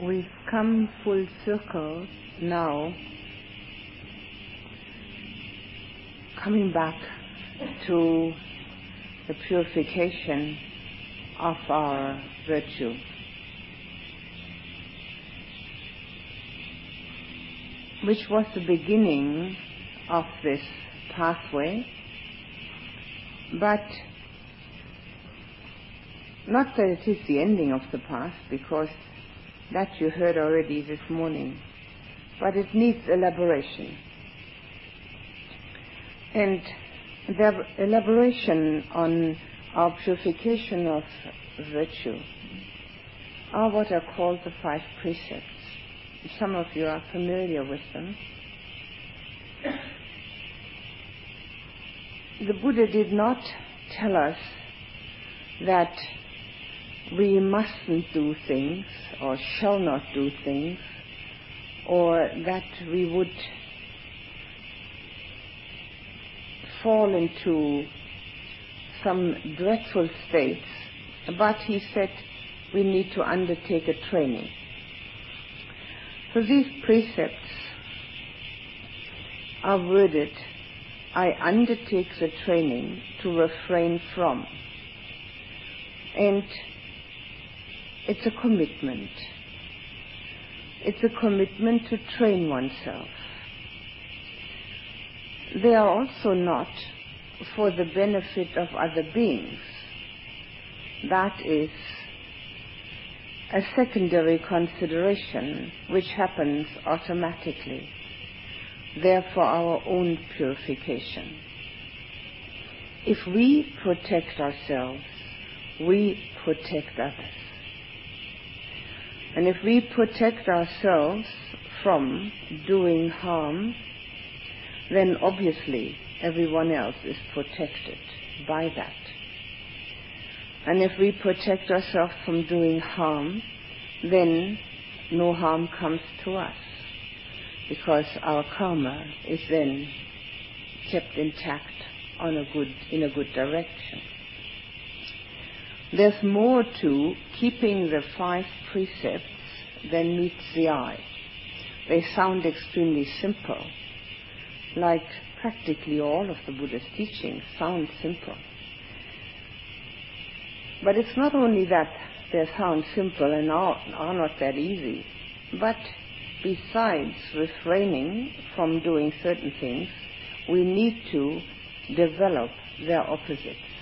we've come full circle now, coming back to the purification of our virtue. Which was the beginning of this pathway, but not that it is the ending of the path, because that you heard already this morning, but it needs elaboration. And the elaboration on our purification of virtue are what are called the five precepts. Some of you are familiar with them. The Buddha did not tell us that we mustn't do things or shall not do things or that we would fall into some dreadful states, but he said we need to undertake a training. So these precepts are worded, I undertake the training to refrain from. And it's a commitment. It's a commitment to train oneself. They are also not for the benefit of other beings. That is a secondary consideration which happens automatically. Therefore, our own purification. If we protect ourselves, we protect others. And if we protect ourselves from doing harm, then obviously everyone else is protected by that. And if we protect ourselves from doing harm, then no harm comes to us because our karma is then kept intact on a good, in a good direction. There's more to keeping the five precepts than meets the eye. They sound extremely simple, like practically all of the Buddha's teachings sound simple. But it's not only that they sound simple and are, are not that easy, but besides refraining from doing certain things, we need to develop their opposites.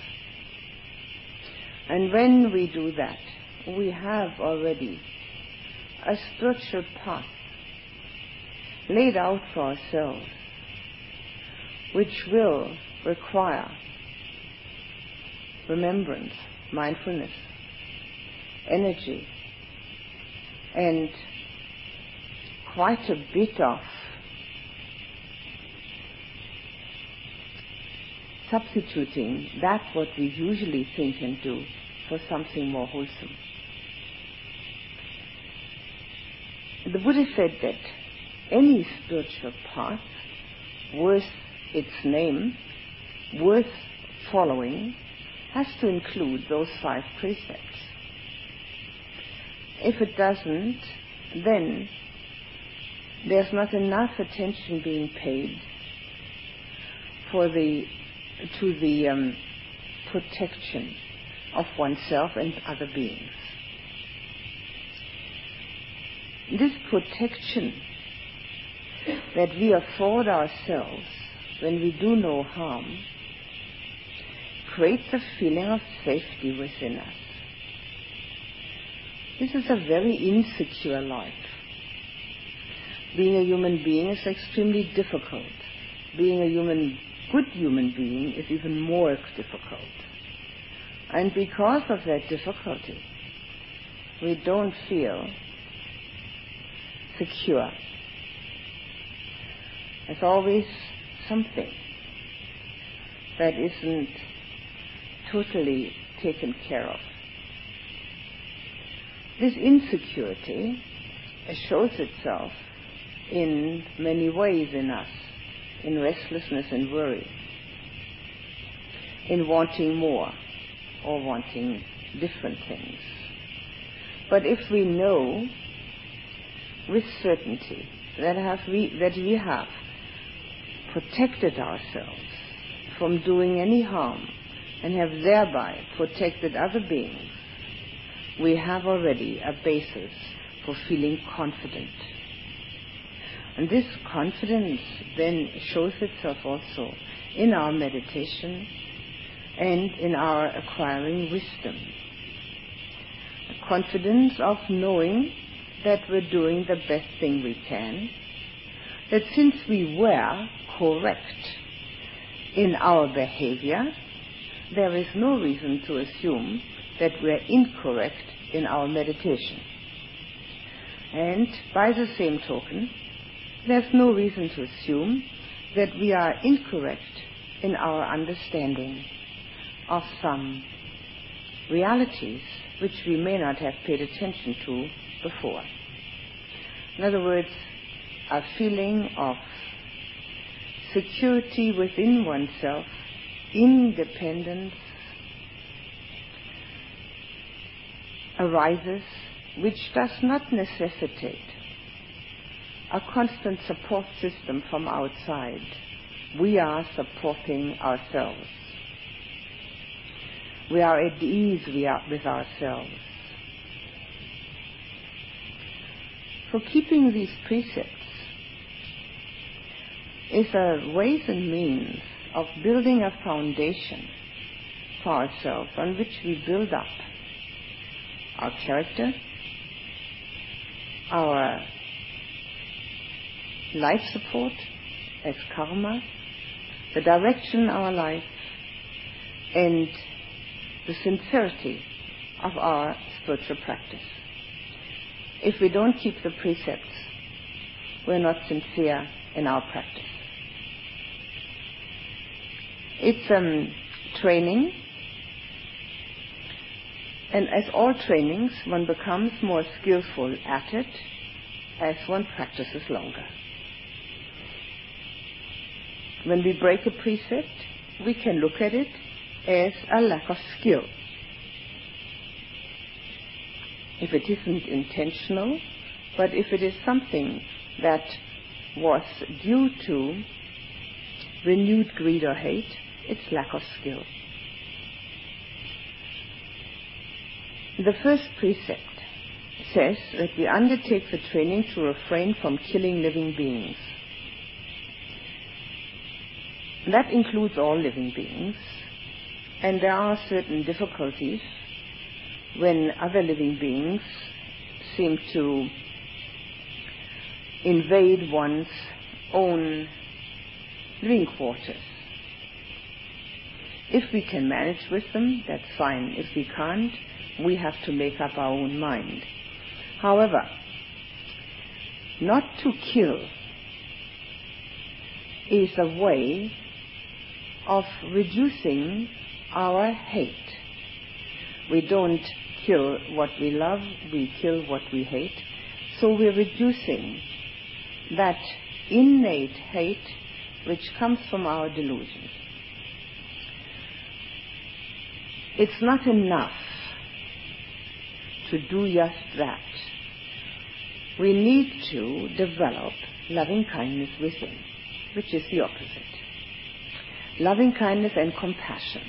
And when we do that, we have already a spiritual path laid out for ourselves, which will require remembrance, mindfulness, energy, and quite a bit of substituting that what we usually think and do for something more wholesome. The Buddha said that any spiritual path worth its name, worth following, has to include those five precepts. If it doesn't, then there's not enough attention being paid for the to the um, protection of oneself and other beings. This protection that we afford ourselves when we do no harm creates a feeling of safety within us. This is a very insecure life. Being a human being is extremely difficult. Being a human good human being is even more difficult. And because of that difficulty, we don't feel secure. There's always something that isn't totally taken care of. This insecurity shows itself in many ways in us in restlessness and worry, in wanting more or wanting different things. But if we know with certainty that, have we, that we have protected ourselves from doing any harm and have thereby protected other beings, we have already a basis for feeling confident. And this confidence then shows itself also in our meditation and in our acquiring wisdom. A confidence of knowing that we're doing the best thing we can, that since we were correct in our behavior, there is no reason to assume that we're incorrect in our meditation. And by the same token, there's no reason to assume that we are incorrect in our understanding of some realities which we may not have paid attention to before. In other words, a feeling of security within oneself, independence, arises which does not necessitate a constant support system from outside. We are supporting ourselves. We are at ease with ourselves. For keeping these precepts is a ways and means of building a foundation for ourselves on which we build up our character, our life support as karma, the direction our life, and the sincerity of our spiritual practice. If we don't keep the precepts, we're not sincere in our practice. It's um, training, and as all trainings, one becomes more skillful at it as one practices longer. When we break a precept, we can look at it as a lack of skill. If it isn't intentional, but if it is something that was due to renewed greed or hate, it's lack of skill. The first precept says that we undertake the training to refrain from killing living beings. That includes all living beings, and there are certain difficulties when other living beings seem to invade one's own living quarters. If we can manage with them, that's fine. If we can't, we have to make up our own mind. However, not to kill is a way of reducing our hate. We don't kill what we love, we kill what we hate. So we're reducing that innate hate which comes from our delusions. It's not enough to do just that. We need to develop loving kindness within, which is the opposite. Loving kindness and compassion.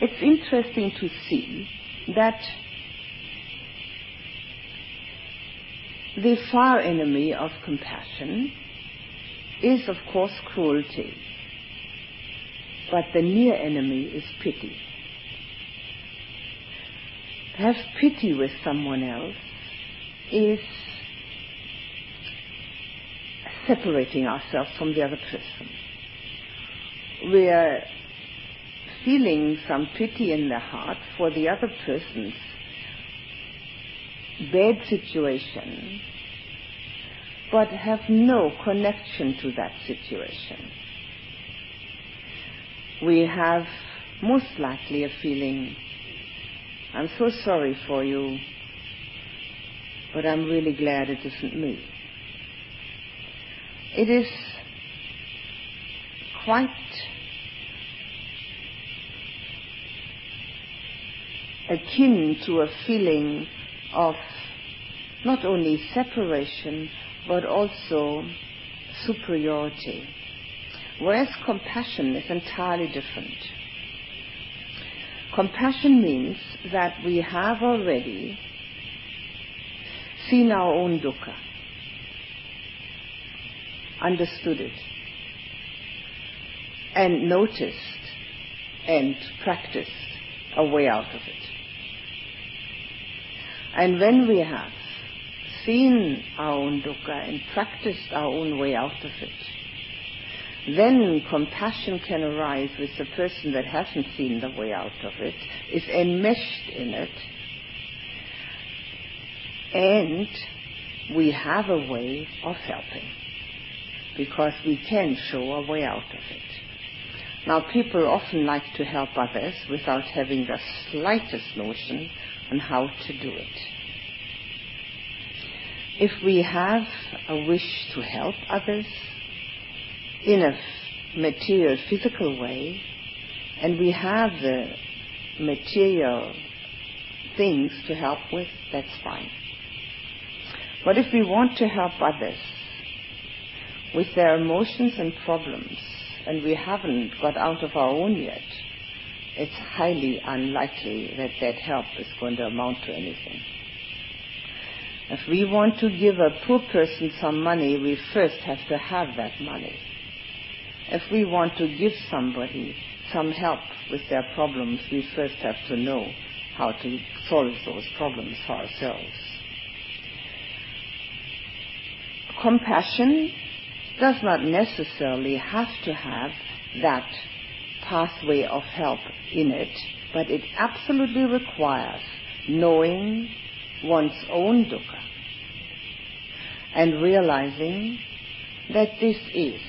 It's interesting to see that the far enemy of compassion is, of course, cruelty. But the near enemy is pity have pity with someone else is separating ourselves from the other person. We are feeling some pity in the heart for the other person's bad situation, but have no connection to that situation. We have most likely a feeling I'm so sorry for you, but I'm really glad it isn't me. It is quite akin to a feeling of not only separation, but also superiority. Whereas compassion is entirely different. Compassion means that we have already seen our own dukkha, understood it, and noticed and practiced a way out of it. And when we have seen our own dukkha and practiced our own way out of it, then compassion can arise with the person that hasn't seen the way out of it, is enmeshed in it, and we have a way of helping because we can show a way out of it. Now, people often like to help others without having the slightest notion on how to do it. If we have a wish to help others in a material, physical way, and we have the material things to help with, that's fine. But if we want to help others with their emotions and problems, and we haven't got out of our own yet, it's highly unlikely that that help is going to amount to anything. If we want to give a poor person some money, we first have to have that money. If we want to give somebody some help with their problems, we first have to know how to solve those problems for ourselves. Compassion does not necessarily have to have that pathway of help in it, but it absolutely requires knowing one's own dukkha and realizing that this is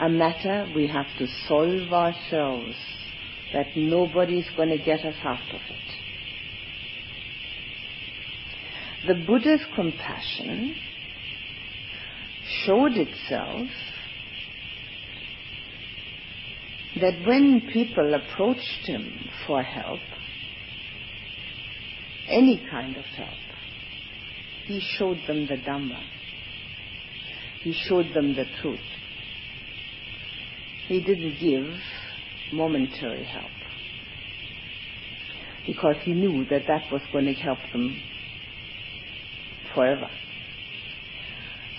a matter we have to solve ourselves, that nobody's going to get us out of it. The Buddha's compassion showed itself that when people approached him for help, any kind of help, he showed them the Dhamma. He showed them the truth. He didn't give momentary help because he knew that that was going to help them forever.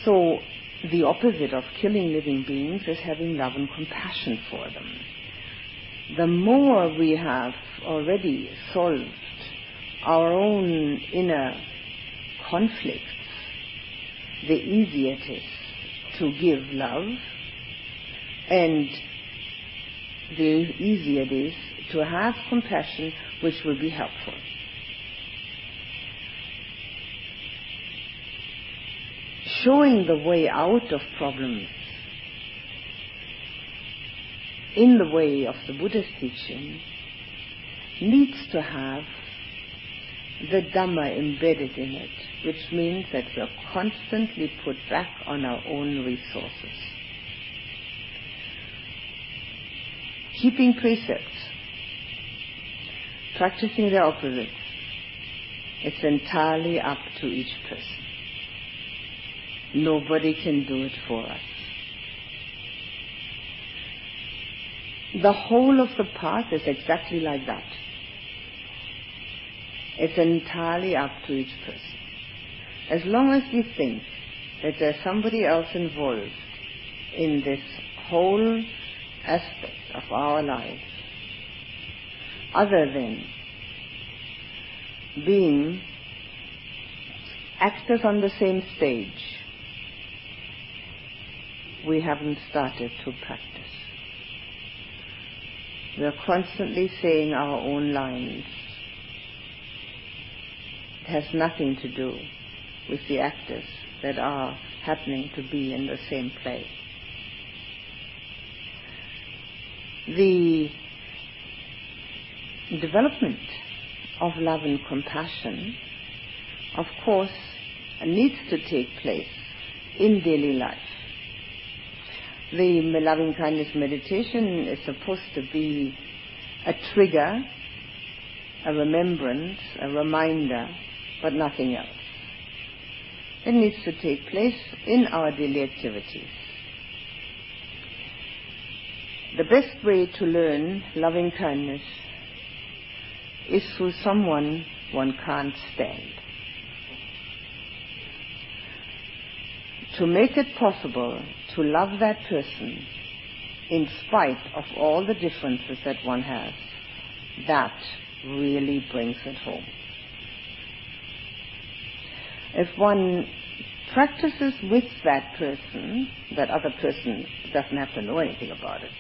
So the opposite of killing living beings is having love and compassion for them. The more we have already solved our own inner conflicts, the easier it is to give love and the easier it is to have compassion which will be helpful. Showing the way out of problems in the way of the Buddha's teaching needs to have the Dhamma embedded in it, which means that we are constantly put back on our own resources. Keeping precepts, practicing the opposite, it's entirely up to each person. Nobody can do it for us. The whole of the path is exactly like that. It's entirely up to each person. As long as we think that there's somebody else involved in this whole aspect of our life, other than being actors on the same stage, we haven't started to practice. We are constantly saying our own lines. It has nothing to do with the actors that are happening to be in the same place. The development of love and compassion, of course, needs to take place in daily life. The loving kindness meditation is supposed to be a trigger, a remembrance, a reminder but nothing else. It needs to take place in our daily activities. The best way to learn loving kindness is through someone one can't stand. To make it possible to love that person in spite of all the differences that one has, that really brings it home. If one practices with that person, that other person doesn't have to know anything about it,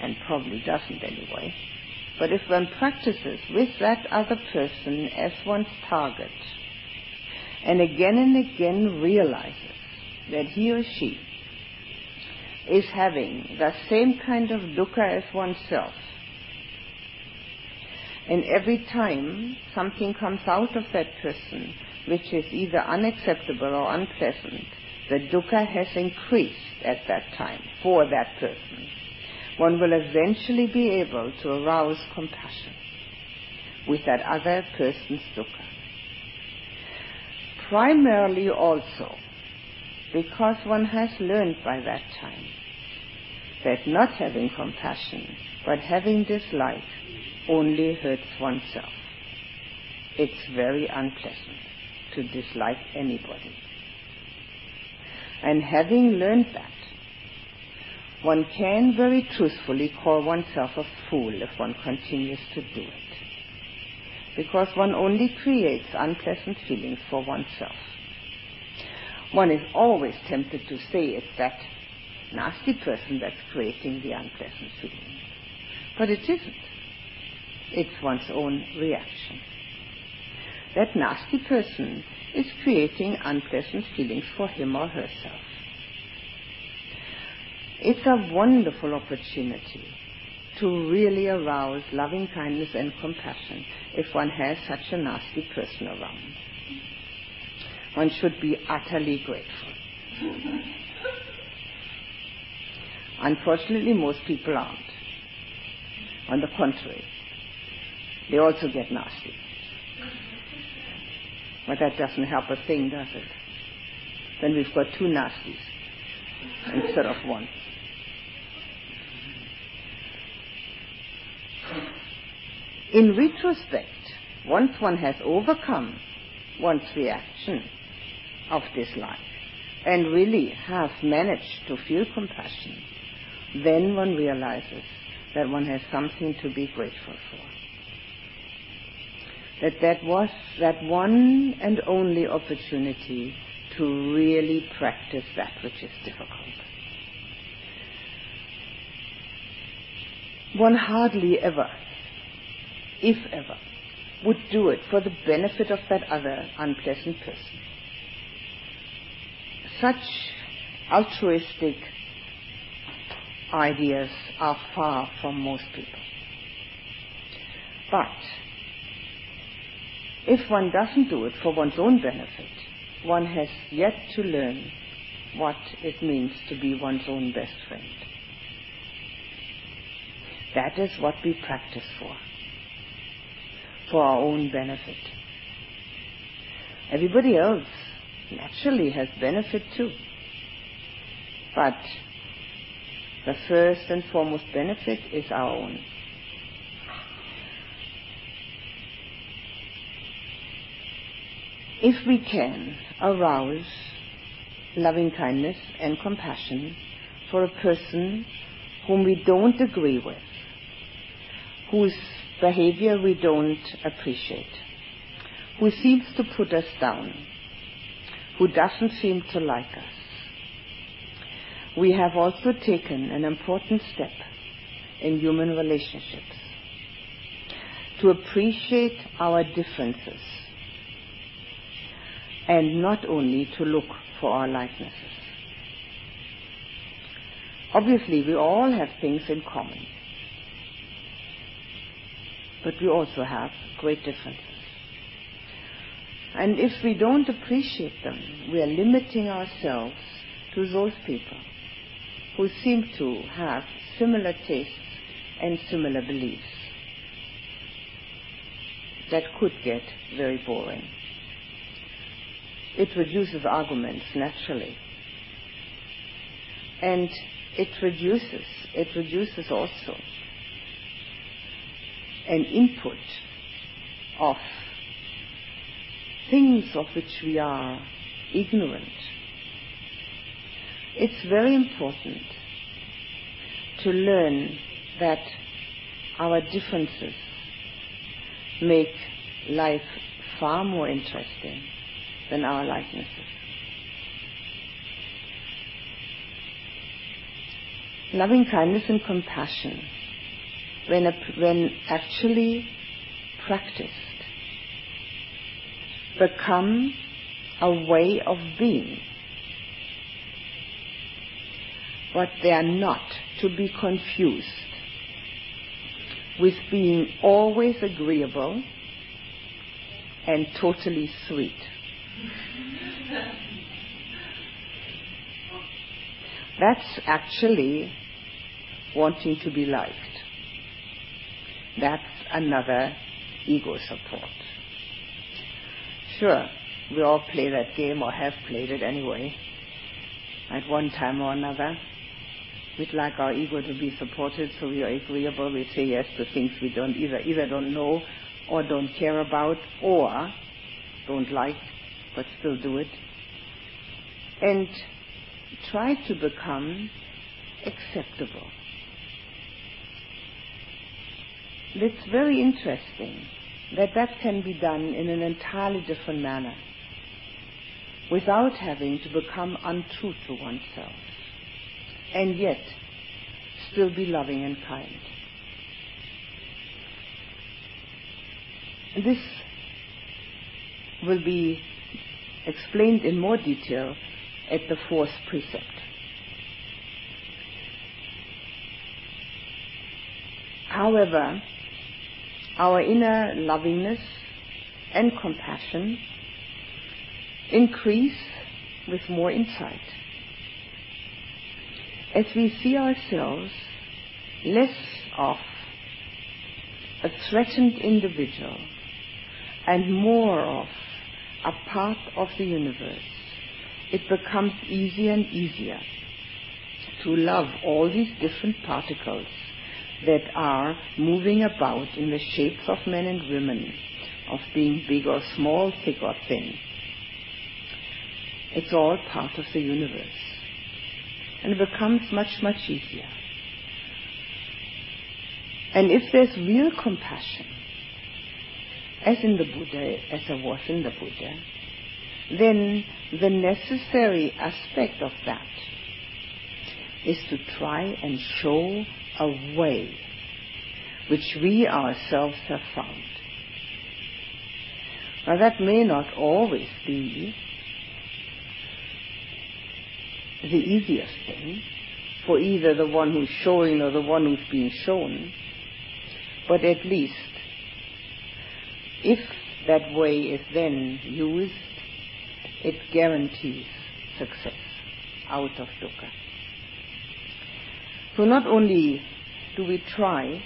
and probably doesn't anyway, but if one practices with that other person as one's target, and again and again realizes that he or she is having the same kind of dukkha as oneself, and every time something comes out of that person which is either unacceptable or unpleasant, the dukkha has increased at that time for that person. One will eventually be able to arouse compassion with that other person's dukkha. Primarily also because one has learned by that time that not having compassion but having dislike only hurts oneself. It's very unpleasant to dislike anybody. And having learned that, one can very truthfully call oneself a fool if one continues to do it. Because one only creates unpleasant feelings for oneself. One is always tempted to say it's that nasty person that's creating the unpleasant feeling. But it isn't. It's one's own reaction. That nasty person is creating unpleasant feelings for him or herself. It's a wonderful opportunity to really arouse loving kindness and compassion if one has such a nasty person around. One should be utterly grateful. Unfortunately, most people aren't. On the contrary, they also get nasty. But that doesn't help a thing, does it? Then we've got two nasties instead of one. In retrospect, once one has overcome one's reaction of this life and really has managed to feel compassion, then one realizes that one has something to be grateful for. That that was that one and only opportunity to really practice that which is difficult. One hardly ever, if ever, would do it for the benefit of that other unpleasant person. Such altruistic ideas are far from most people. But if one doesn't do it for one's own benefit, one has yet to learn what it means to be one's own best friend. That is what we practice for, for our own benefit. Everybody else naturally has benefit too. But the first and foremost benefit is our own. If we can arouse loving kindness and compassion for a person whom we don't agree with, whose behavior we don't appreciate, who seems to put us down, who doesn't seem to like us, we have also taken an important step in human relationships to appreciate our differences and not only to look for our likenesses. Obviously, we all have things in common, but we also have great differences. And if we don't appreciate them, we are limiting ourselves to those people who seem to have similar tastes and similar beliefs. that could get very boring. It reduces arguments naturally. And it reduces, it reduces also an input of things of which we are ignorant. It's very important to learn that our differences make life far more interesting than our likenesses. Loving kindness and compassion, when, when actually practiced, become a way of being. But they are not to be confused with being always agreeable and totally sweet. That's actually wanting to be liked. That's another ego support. Sure, we all play that game or have played it anyway, at one time or another. We'd like our ego to be supported, so we are agreeable. We say yes to things we don't either either don't know or don't care about or don't like, but still do it. And try to become acceptable. It's very interesting that that can be done in an entirely different manner without having to become untrue to oneself and yet still be loving and kind. This will be explained in more detail at the fourth precept. However, our inner lovingness and compassion increase with more insight. As we see ourselves less of a threatened individual and more of a part of the universe, it becomes easier and easier to love all these different particles that are moving about in the shapes of men and women, of being big or small, thick or thin. It's all part of the universe and it becomes much, much easier. And if there's real compassion, as in the Buddha, as there was in the Buddha, then the necessary aspect of that is to try and show a way which we ourselves have found. Now that may not always be the easiest thing for either the one who's showing or the one who's being shown. But at least, if that way is then used, it guarantees success out of dukkha. So not only do we try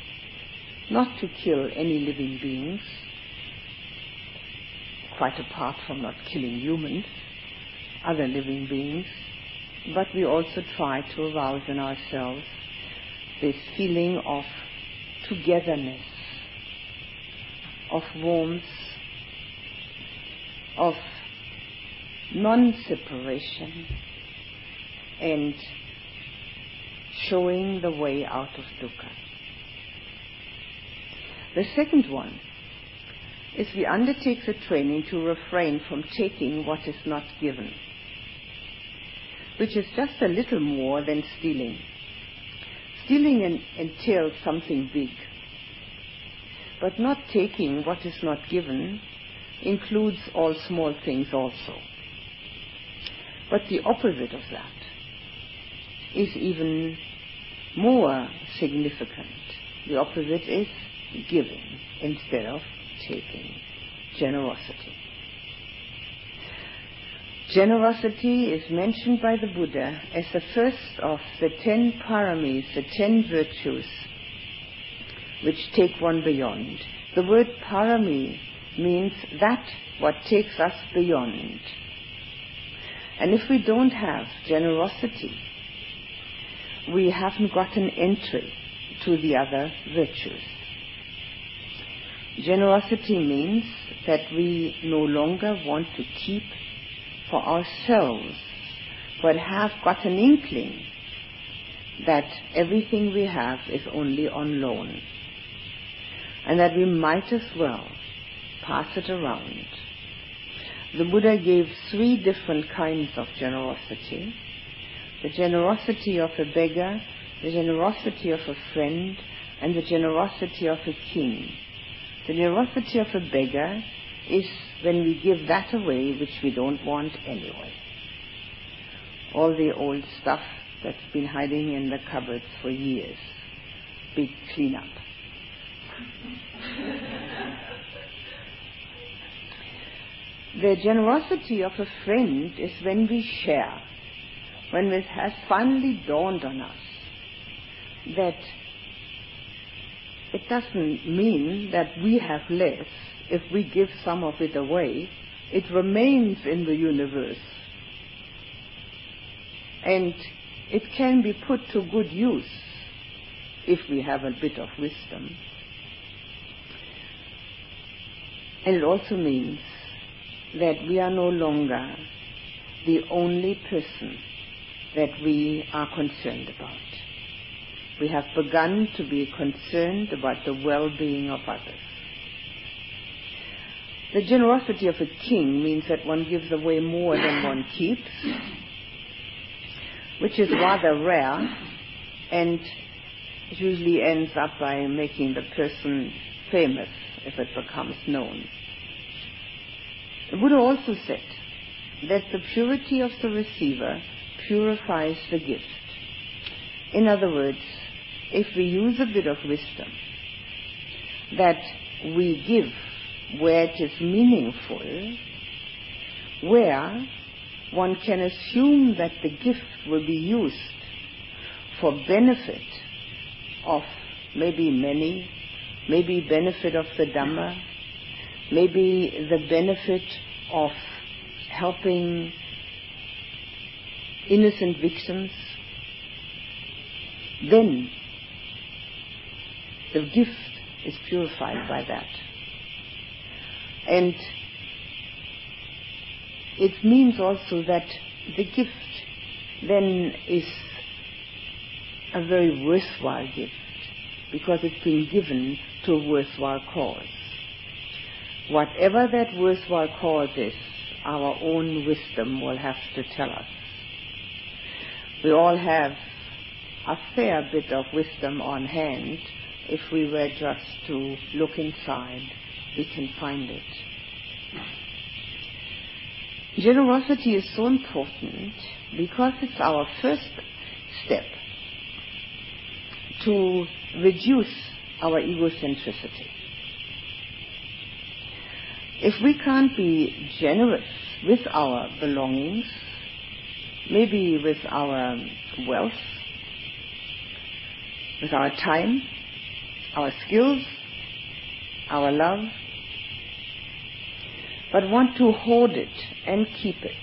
not to kill any living beings, quite apart from not killing humans, other living beings, but we also try to arouse in ourselves this feeling of togetherness, of warmth, of non-separation, and showing the way out of dukkha. The second one is we undertake the training to refrain from taking what is not given which is just a little more than stealing. Stealing entails something big. But not taking what is not given includes all small things also. But the opposite of that is even more significant. The opposite is giving instead of taking. Generosity. Generosity is mentioned by the Buddha as the first of the ten paramis, the ten virtues, which take one beyond. The word parami means that what takes us beyond. And if we don't have generosity, we haven't got an entry to the other virtues. Generosity means that we no longer want to keep for ourselves, but have got an inkling that everything we have is only on loan, and that we might as well pass it around. The Buddha gave three different kinds of generosity. The generosity of a beggar, the generosity of a friend, and the generosity of a king. The generosity of a beggar is when we give that away which we don't want anyway. All the old stuff that's been hiding in the cupboards for years. Big cleanup. the generosity of a friend is when we share, when it has finally dawned on us that it doesn't mean that we have less if we give some of it away. It remains in the universe. And it can be put to good use if we have a bit of wisdom. And it also means that we are no longer the only person that we are concerned about. We have begun to be concerned about the well-being of others. The generosity of a king means that one gives away more than one keeps which is rather rare and usually ends up by making the person famous if it becomes known. The Buddha also said that the purity of the receiver purifies the gift. In other words, if we use a bit of wisdom, that we give where it is meaningful, where one can assume that the gift will be used for benefit of maybe many, maybe benefit of the Dhamma, maybe the benefit of helping innocent victims, then the gift is purified by that. And it means also that the gift then is a very worthwhile gift because it's been given to a worthwhile cause. Whatever that worthwhile cause is, our own wisdom will have to tell us. We all have a fair bit of wisdom on hand. If we were just to look inside, we can find it. Generosity is so important because it's our first step to reduce our egocentricity. If we can't be generous with our belongings, maybe with our um, wealth, with our time, our skills, our love, but want to hoard it and keep it,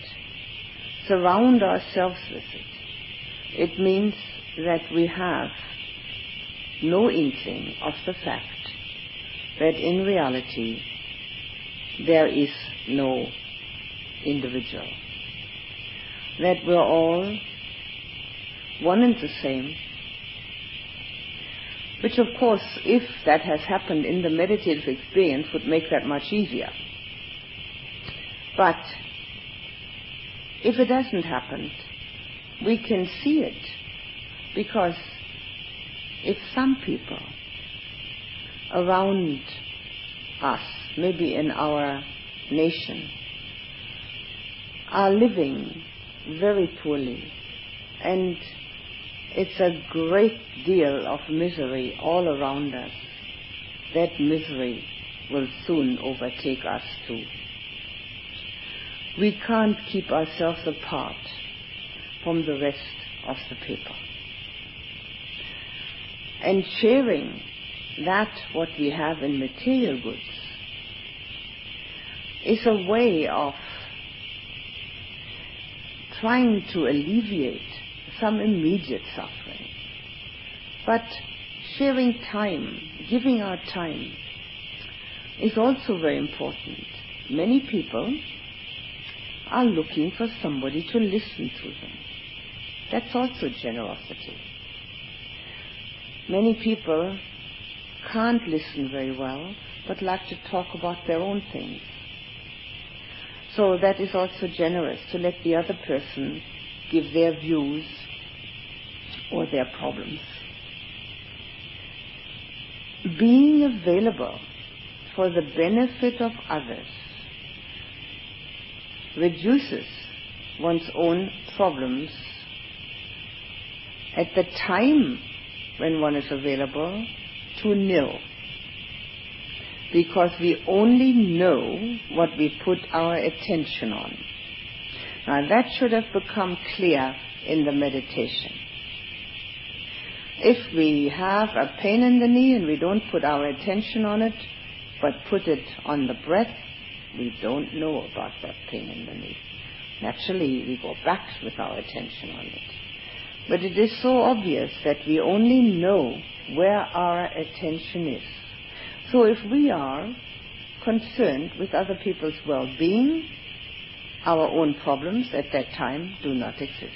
surround ourselves with it, it means that we have no inkling of the fact that in reality there is no individual. That we're all one and the same. Which of course, if that has happened in the meditative experience, would make that much easier. But if it hasn't happened, we can see it because if some people around us, maybe in our nation, are living very poorly and it's a great deal of misery all around us, that misery will soon overtake us too. We can't keep ourselves apart from the rest of the people. And sharing that what we have in material goods is a way of trying to alleviate some immediate suffering. But sharing time, giving our time, is also very important. Many people are looking for somebody to listen to them. That's also generosity. Many people can't listen very well, but like to talk about their own things. So that is also generous to let the other person give their views or their problems. Being available for the benefit of others reduces one's own problems at the time when one is available to nil. Because we only know what we put our attention on. Now that should have become clear in the meditation. If we have a pain in the knee and we don't put our attention on it, but put it on the breath, we don't know about that pain in the knee. Naturally, we go back with our attention on it. But it is so obvious that we only know where our attention is. So if we are concerned with other people's well-being, our own problems at that time do not exist.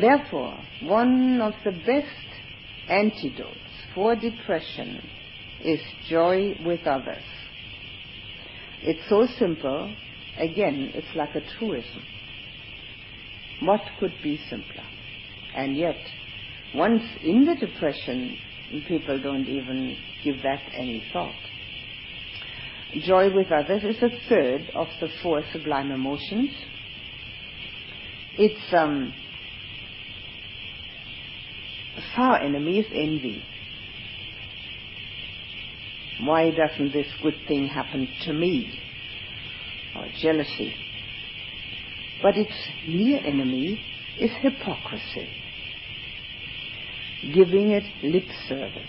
Therefore, one of the best antidotes for depression is joy with others. It's so simple. Again, it's like a truism. What could be simpler? And yet, once in the depression, people don't even give that any thought. Joy with others is a third of the four sublime emotions. Its um, far enemy is envy. Why doesn't this good thing happen to me? Or jealousy. But its near enemy is hypocrisy. Giving it lip service.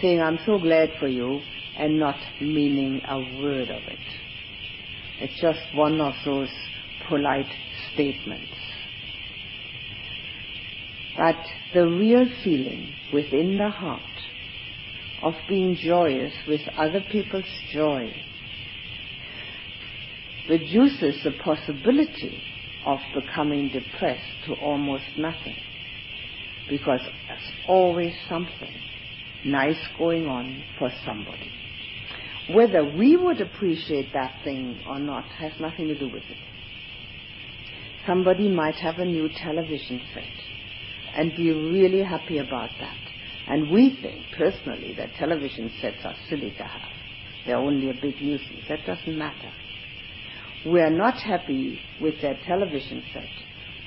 Saying, I'm so glad for you, and not meaning a word of it. It's just one of those polite statements. But the real feeling within the heart of being joyous with other people's joy reduces the possibility of becoming depressed to almost nothing. Because there's always something nice going on for somebody. Whether we would appreciate that thing or not has nothing to do with it. Somebody might have a new television set and be really happy about that. And we think, personally, that television sets are silly to have. They're only a big nuisance. That doesn't matter. We are not happy with their television set.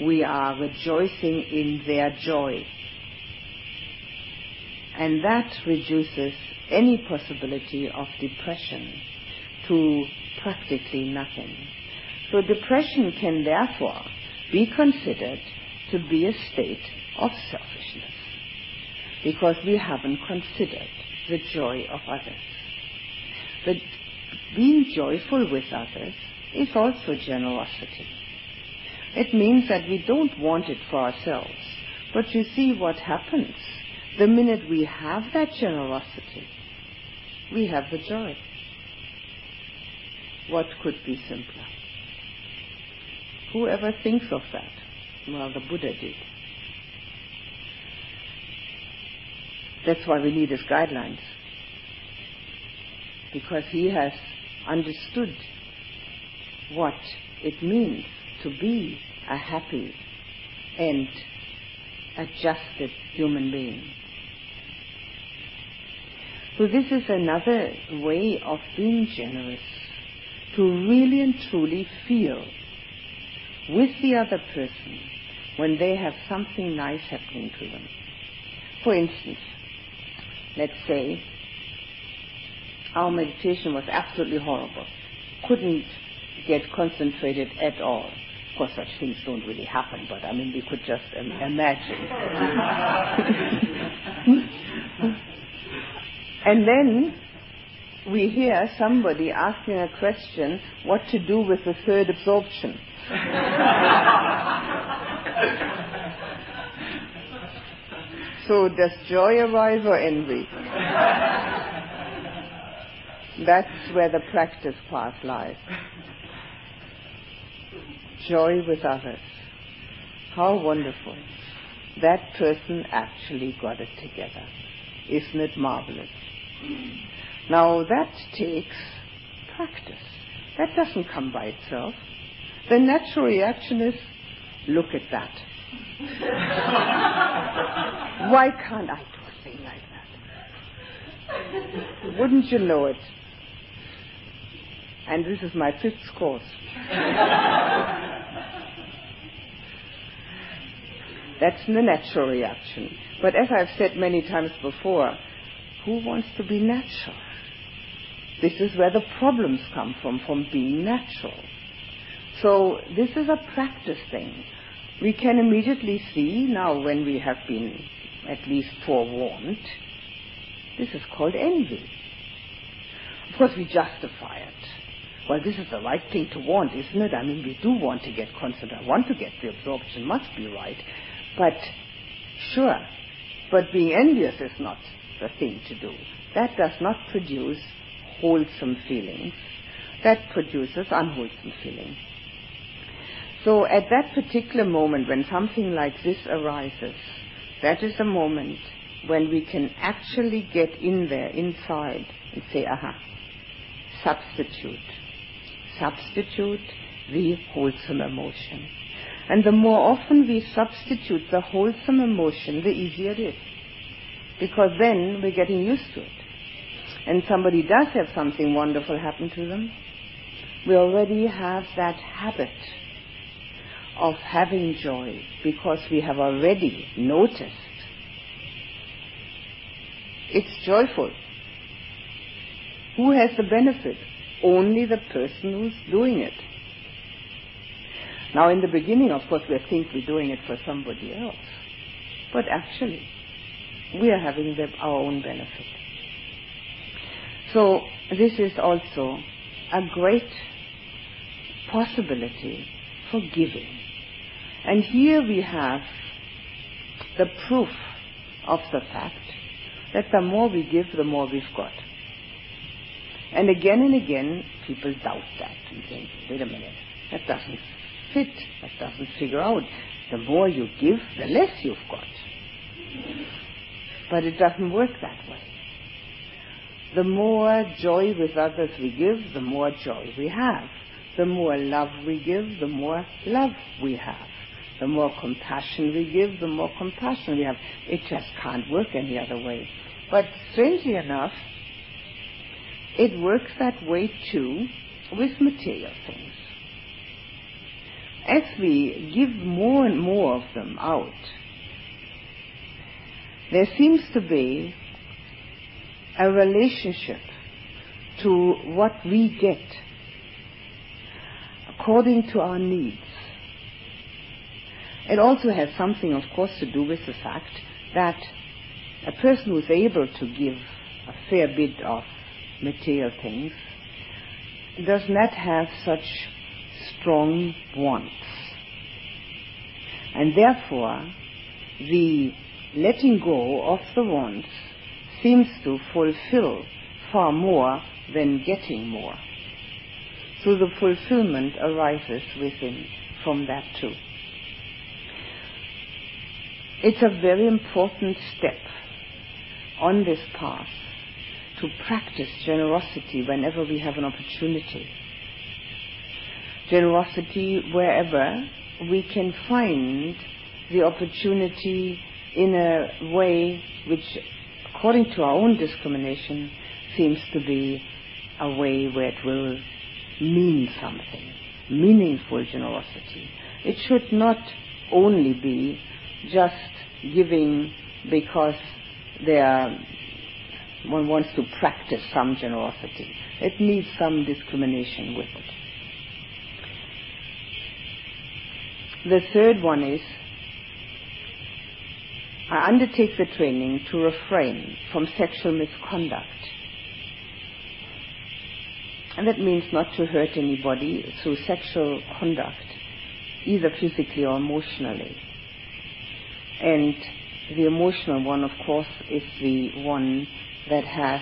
We are rejoicing in their joy. And that reduces any possibility of depression to practically nothing. So depression can therefore be considered to be a state of selfishness because we haven't considered the joy of others. But being joyful with others is also generosity. It means that we don't want it for ourselves, but you see what happens the minute we have that generosity. We have the joy. What could be simpler? Whoever thinks of that? Well, the Buddha did. That's why we need his guidelines. Because he has understood what it means to be a happy and adjusted human being. So this is another way of being generous, to really and truly feel with the other person when they have something nice happening to them. For instance, let's say our meditation was absolutely horrible. Couldn't get concentrated at all. Of course, such things don't really happen, but I mean, we could just um, imagine. and then we hear somebody asking a question what to do with the third absorption. so does joy arise or envy? That's where the practice part lies. Joy with others. How wonderful. That person actually got it together. Isn't it marvelous? Now that takes practice. That doesn't come by itself. The natural reaction is, look at that. Why can't I do a thing like that? Wouldn't you know it? And this is my fifth course. That's the natural reaction. But as I've said many times before, who wants to be natural? This is where the problems come from, from being natural. So this is a practice thing. We can immediately see now when we have been at least forewarned, this is called envy. Of course, we justify it. Well, this is the right thing to want, isn't it? I mean, we do want to get constant. I want to get the absorption, must be right. But, sure, but being envious is not the thing to do. That does not produce wholesome feelings. That produces unwholesome feelings. So at that particular moment when something like this arises, that is a moment when we can actually get in there, inside, and say, aha, substitute. Substitute the wholesome emotion. And the more often we substitute the wholesome emotion, the easier it is. Because then we're getting used to it. And somebody does have something wonderful happen to them, we already have that habit of having joy because we have already noticed it's joyful. Who has the benefit? Only the person who's doing it. Now, in the beginning, of course, we think we're doing it for somebody else. But actually, we are having the, our own benefit. So, this is also a great possibility for giving. And here we have the proof of the fact that the more we give, the more we've got. And again and again, people doubt that and think, wait a minute, that doesn't fit, that doesn't figure out. The more you give, the less you've got. But it doesn't work that way. The more joy with others we give, the more joy we have. The more love we give, the more love we have. The more compassion we give, the more compassion we have. It just can't work any other way. But strangely enough, it works that way too with material things. As we give more and more of them out, there seems to be a relationship to what we get according to our needs. It also has something, of course, to do with the fact that a person who is able to give a fair bit of material things does not have such strong wants. And therefore, the letting go of the wants seems to fulfill far more than getting more. So the fulfillment arises within from that too. It's a very important step on this path to practice generosity whenever we have an opportunity. Generosity wherever we can find the opportunity in a way which, according to our own discrimination, seems to be a way where it will mean something, meaningful generosity. It should not only be just giving because there one wants to practice some generosity. It needs some discrimination with it. The third one is I undertake the training to refrain from sexual misconduct. And that means not to hurt anybody through sexual conduct, either physically or emotionally. And the emotional one, of course, is the one that has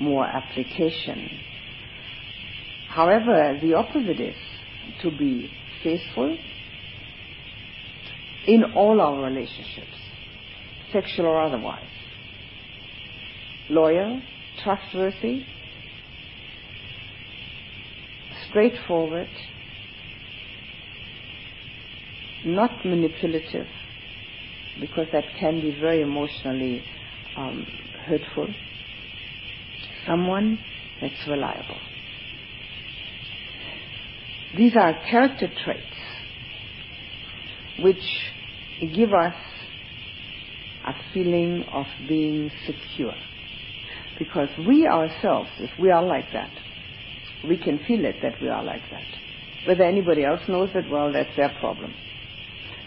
more application. However, the opposite is to be faithful in all our relationships, sexual or otherwise. Loyal, trustworthy, straightforward, not manipulative, because that can be very emotionally um, hurtful. Someone that's reliable. These are character traits which give us a feeling of being secure. Because we ourselves, if we are like that, we can feel it that we are like that. Whether anybody else knows it, well, that's their problem.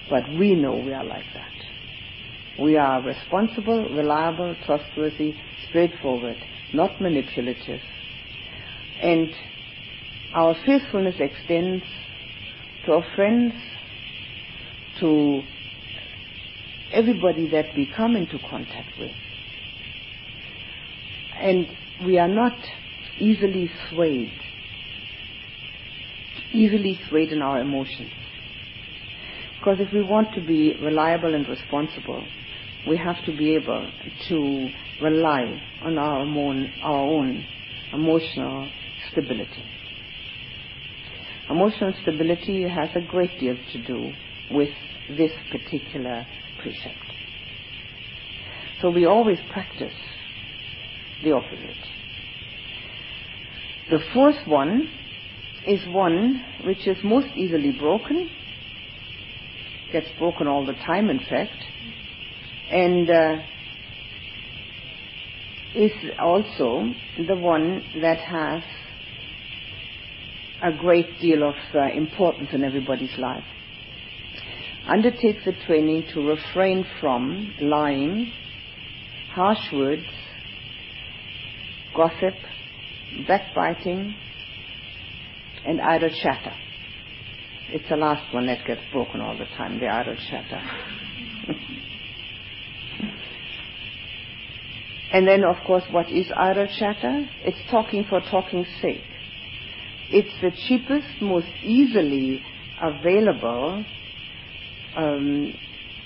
But we know we are like that. We are responsible, reliable, trustworthy, straightforward, not manipulative. And our faithfulness extends to our friends, to everybody that we come into contact with. And we are not easily swayed, easily swayed in our emotions. Because if we want to be reliable and responsible, we have to be able to rely on our own, our own emotional stability. Emotional stability has a great deal to do with this particular precept. So we always practice the opposite. The fourth one is one which is most easily broken, gets broken all the time, in fact, and uh, is also the one that has a great deal of uh, importance in everybody's life. Undertake the training to refrain from lying, harsh words, gossip, backbiting, and idle chatter. It's the last one that gets broken all the time, the idle chatter. and then, of course, what is idle chatter? It's talking for talking's sake. It's the cheapest, most easily available um,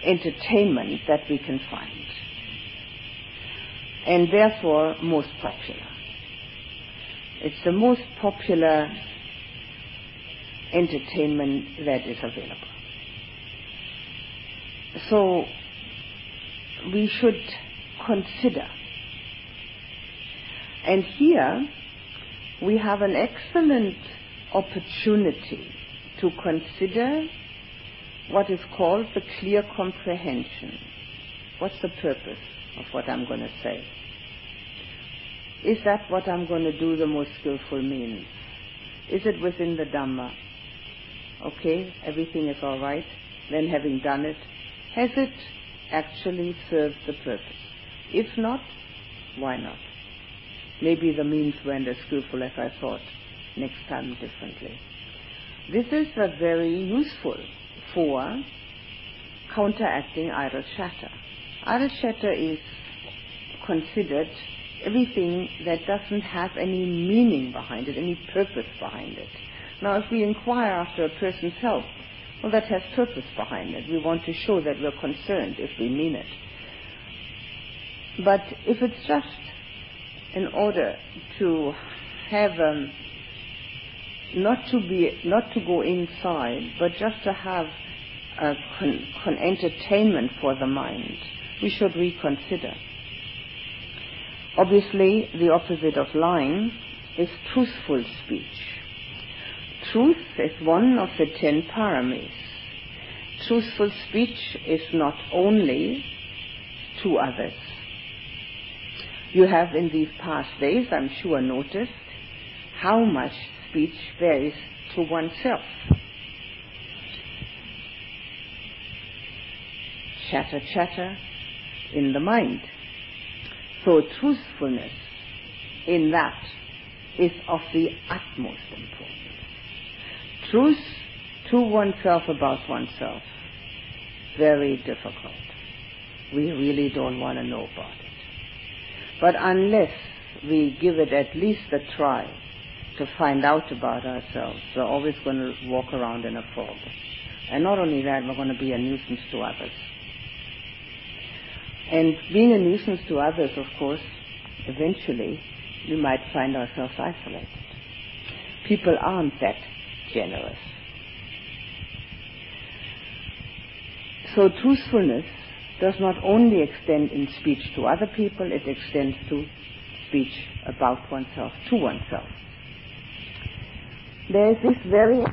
entertainment that we can find. And therefore, most popular. It's the most popular entertainment that is available. So, we should consider. And here, we have an excellent opportunity to consider what is called the clear comprehension. What's the purpose of what I'm going to say? Is that what I'm going to do the most skillful means? Is it within the Dhamma? Okay, everything is all right. Then having done it, has it actually served the purpose? If not, why not? Maybe the means weren't as skillful as I thought. Next time differently. This is very useful for counteracting idle chatter. Idle chatter is considered everything that doesn't have any meaning behind it, any purpose behind it. Now, if we inquire after a person's health, well, that has purpose behind it. We want to show that we're concerned if we mean it. But if it's just in order to have um, not to be not to go inside, but just to have a con, con entertainment for the mind, we should reconsider. Obviously, the opposite of lying is truthful speech. Truth is one of the ten paramis. Truthful speech is not only to others. You have in these past days, I'm sure, noticed how much speech is to oneself. Chatter, chatter in the mind. So truthfulness in that is of the utmost importance. Truth to oneself about oneself, very difficult. We really don't want to know about it. But unless we give it at least a try to find out about ourselves, we're always going to walk around in a fog. And not only that, we're going to be a nuisance to others. And being a nuisance to others, of course, eventually we might find ourselves isolated. People aren't that generous. So truthfulness does not only extend in speech to other people, it extends to speech about oneself, to oneself. There is this very